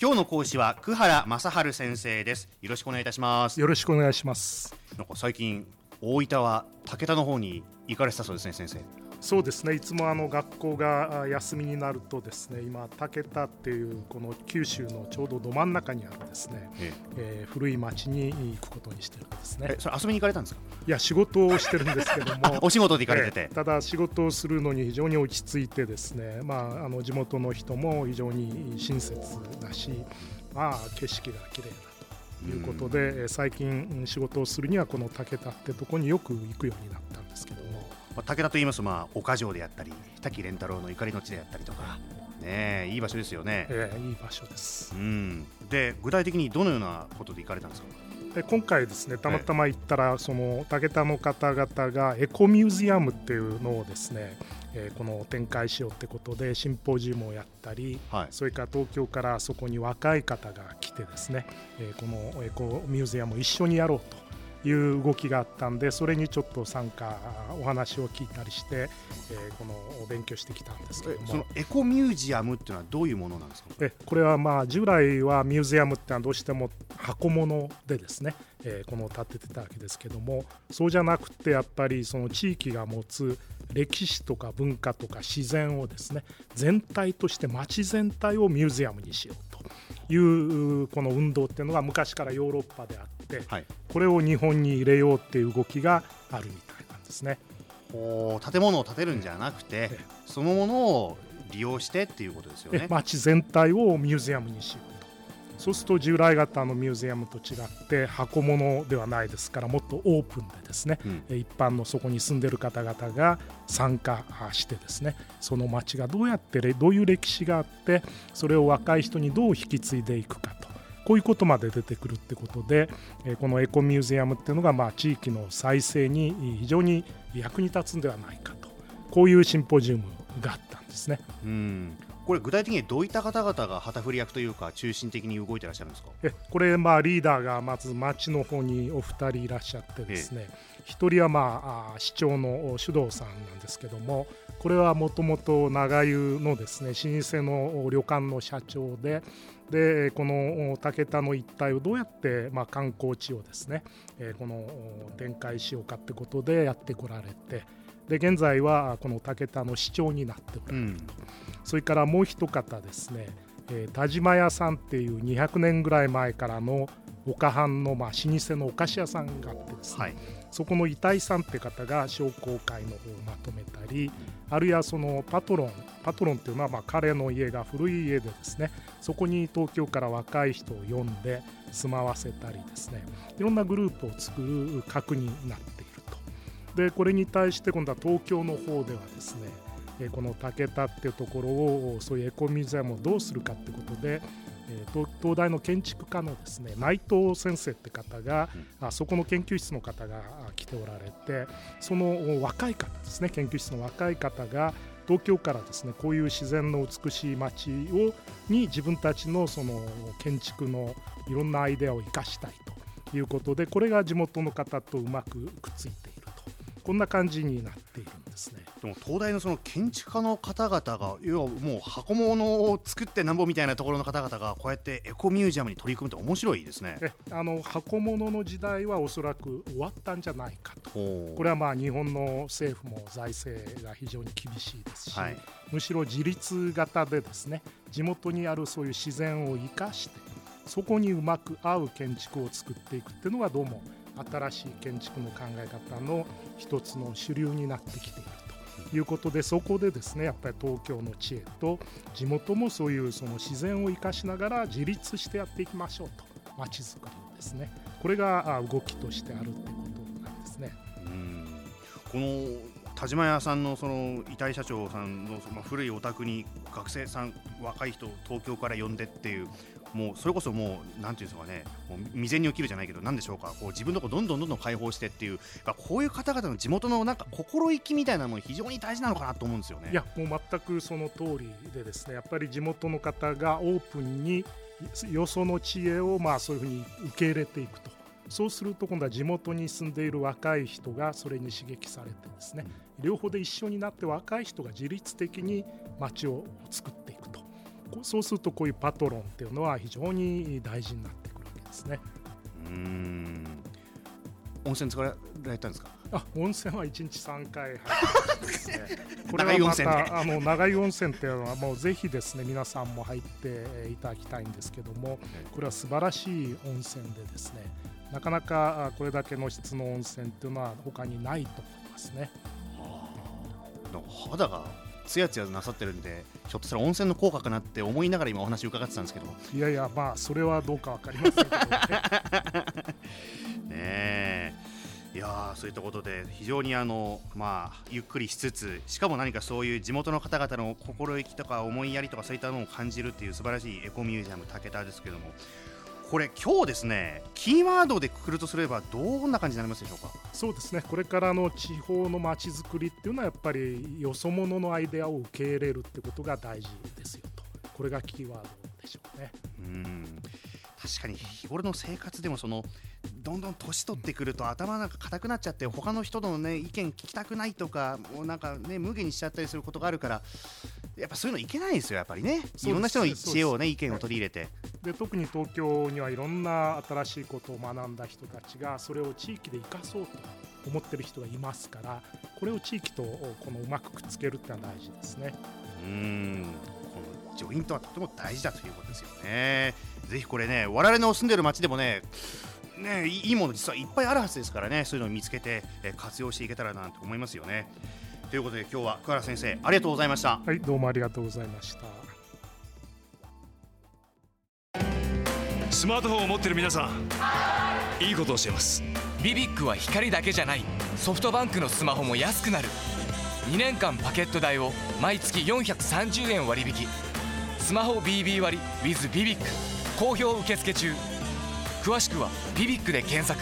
今日の講師は久原正治先生です。よろしくお願いいたします。よろしくお願いします。なんか最近大分は武田の方に行かれてたそうですね先生そうですね。いつもあの学校が休みになるとですね今武田っていうこの九州のちょうどど真ん中にあるですね、ええ。えー、古い町に行くことにしてるんですね。それ遊びに行かれたんですか？いや仕事をしてるんですけども。お仕事で行かれてて、ただ仕事をするのに非常に落ち着いてですねまああの地元の人も非常に親切だしまあ景色が綺麗だということで、最近仕事をするにはこの武田ってとこによく行くようになったんですけどもまあ、武田と言いますと、まあ、岡城であったり滝蓮太郎の怒りの地であったりとか、ね、いい場所ですよね、えー、いい場所です、うん、で具体的にどのようなことで行かれたんですか？で今回ですねたまたま行ったら、その武田の方々がエコミュージアムっていうのをですねえー、この展開しようってことでシンポジウムをやったり、はい、それから東京からそこに若い方が来てですね、えー、このエコミュージアムを一緒にやろうという動きがあったんでそれにちょっと参加お話を聞いたりして、えー、この勉強してきたんですけども。そのエコミュージアムっていうのはどういうものなんですか？えこれはまあ従来はミュージアムってのはどうしても箱物でですね、えー、この建ててたわけですけどもそうじゃなくてやっぱりその地域が持つ歴史とか文化とか自然をですね全体として街全体をミュージアムにしようというこの運動っていうのが昔からヨーロッパであって、はい、これを日本に入れようっていう動きがあるみたいなんですね。建物を建てるんじゃなくて、そのものを利用してっていうことですよね。街全体をミュージアムにしようそうすると従来型のミュージアムと違って箱物ではないですからもっとオープンでですね、うん、一般のそこに住んでる方々が参加してですねその町がどうやってどういう歴史があってそれを若い人にどう引き継いでいくかと。こういうことまで出てくるってことでこのエコミュージアムっていうのがまあ地域の再生に非常に役に立つんではないかと。こういうシンポジウムがあったんですね。うんこれ具体的にどういった方々が旗振り役というか中心的に動いてらっしゃるんですか？えこれまあリーダーがまず町の方にお二人いらっしゃってですね一人はまあ市長の首藤さんなんですけどもこれはもともと長湯のですね老舗の旅館の社長ででこの竹田の一帯をどうやってまあ観光地をですねこの展開しようかってことでやってこられてで現在はこの竹田の市長になっておられる。と、うん、それからもう一方ですね、えー、田島屋さんっていう200年ぐらい前からの岡藩のまあ老舗のお菓子屋さんがあってですね、はい、そこの遺体さんって方が商工会の方をまとめたり、あるいはそのパトロンパトロンっていうのはまあ彼の家が古い家でですねそこに東京から若い人を呼んで住まわせたりですねいろんなグループを作る核になっていると。でこれに対して今度は東京の方ではですねこの武田っていうところをそういうエコミュージアムをどうするかってことで東大の建築家のですね内藤先生って方が、あそこの研究室の方が来ておられてその若い方ですね研究室の若い方が東京からですねこういう自然の美しい街をに自分たちのその建築のいろんなアイデアを生かしたいと。いうことでこれが地元の方とうまくくっついていると。こんな感じになっているんですね。でも東大のその建築家の方々が要はもう箱物を作ってなんぼみたいなところの方々がこうやってエコミュージアムに取り組むって面白いですね。あの箱物の時代はおそらく終わったんじゃないかと。これはまあ日本の政府も財政が非常に厳しいですし、はい、むしろ自立型でですね地元にあるそういう自然を生かしてそこにうまく合う建築を作っていくっていうのがどうも新しい建築の考え方の一つの主流になってきているということでそこでですねやっぱり東京の知恵と地元もそういうその自然を生かしながら自立してやっていきましょうと街づくりですねこれが動きとしてあるってことなんですね。うんこの田島屋さんのその遺体社長さんのその古いお宅に学生さん若い人東京から呼んでっていうもうそれこそもうなんていうんですかねもう未然に起きるじゃないけどなんでしょうかこう自分のとこどんどんどんどん解放してっていうこういう方々の地元のなんか心意気みたいなもの非常に大事なのかなと思うんですよね。いやもう全くその通りでですねやっぱり地元の方がオープンによその知恵をまあそういうふうに受け入れていくと。そうすると今度は地元に住んでいる若い人がそれに刺激されてですね両方で一緒になって若い人が自律的に街を作っていくとそうするとこういうパトロンっていうのは非常に大事になってくるわけですね。うん。温泉使われたんですか？あ温泉は1日3回入ってですね。これはまたあの長い温泉っていうのはもうぜひですね皆さんも入っていただきたいんですけどもこれは素晴らしい温泉でですねなかなかこれだけの質の温泉っていうのは他にないと思いますね。肌がつやつやなさってるんでひょっとしたら温泉の効果かなって思いながら今お話伺ってたんですけど。いやいやまあそれはどうか分かりませんけど。ね ねえ。いやそういったことで非常にあの、まあ、ゆっくりしつつしかも何かそういう地元の方々の心意気とか思いやりとかそういったのを感じるっていう素晴らしいエコミュージアム武田ですけどもこれ今日ですねキーワードでくくるとすればどんな感じになりますでしょうか？そうですね。これからの地方のまちづくりっていうのはやっぱりよそ者のアイデアを受け入れるってことが大事ですよと。これがキーワードでしょうね。うん。確かに日頃の生活でもそのどんどん年取ってくると頭なんか硬くなっちゃって他の人のね意見聞きたくないとかもうなんかね無限にしちゃったりすることがあるからやっぱそういうのいけないですよやっぱりね。いろんな人の知恵をね意見を取り入れて。で特に東京にはいろんな新しいことを学んだ人たちがそれを地域で生かそうと思ってる人がいますからこれを地域とこのうまくくっつけるってのは大事ですね。うんこのジョイントはとても大事だということですよね。ぜひこれね我々の住んでる街でもねね、いいもの実はいっぱいあるはずですからねそういうのを見つけて、え活用していけたらなと思いますよね。ということで今日は桑原先生ありがとうございました。はいどうもありがとうございました。スマートフォンを持ってる皆さんいいことをしてます。ビビックは光だけじゃない。ソフトバンクのスマホも安くなる。2年間パケット代を毎月430円割引。スマホ BB 割 with ビビック好評受付中。詳しくは「ビビック」で検索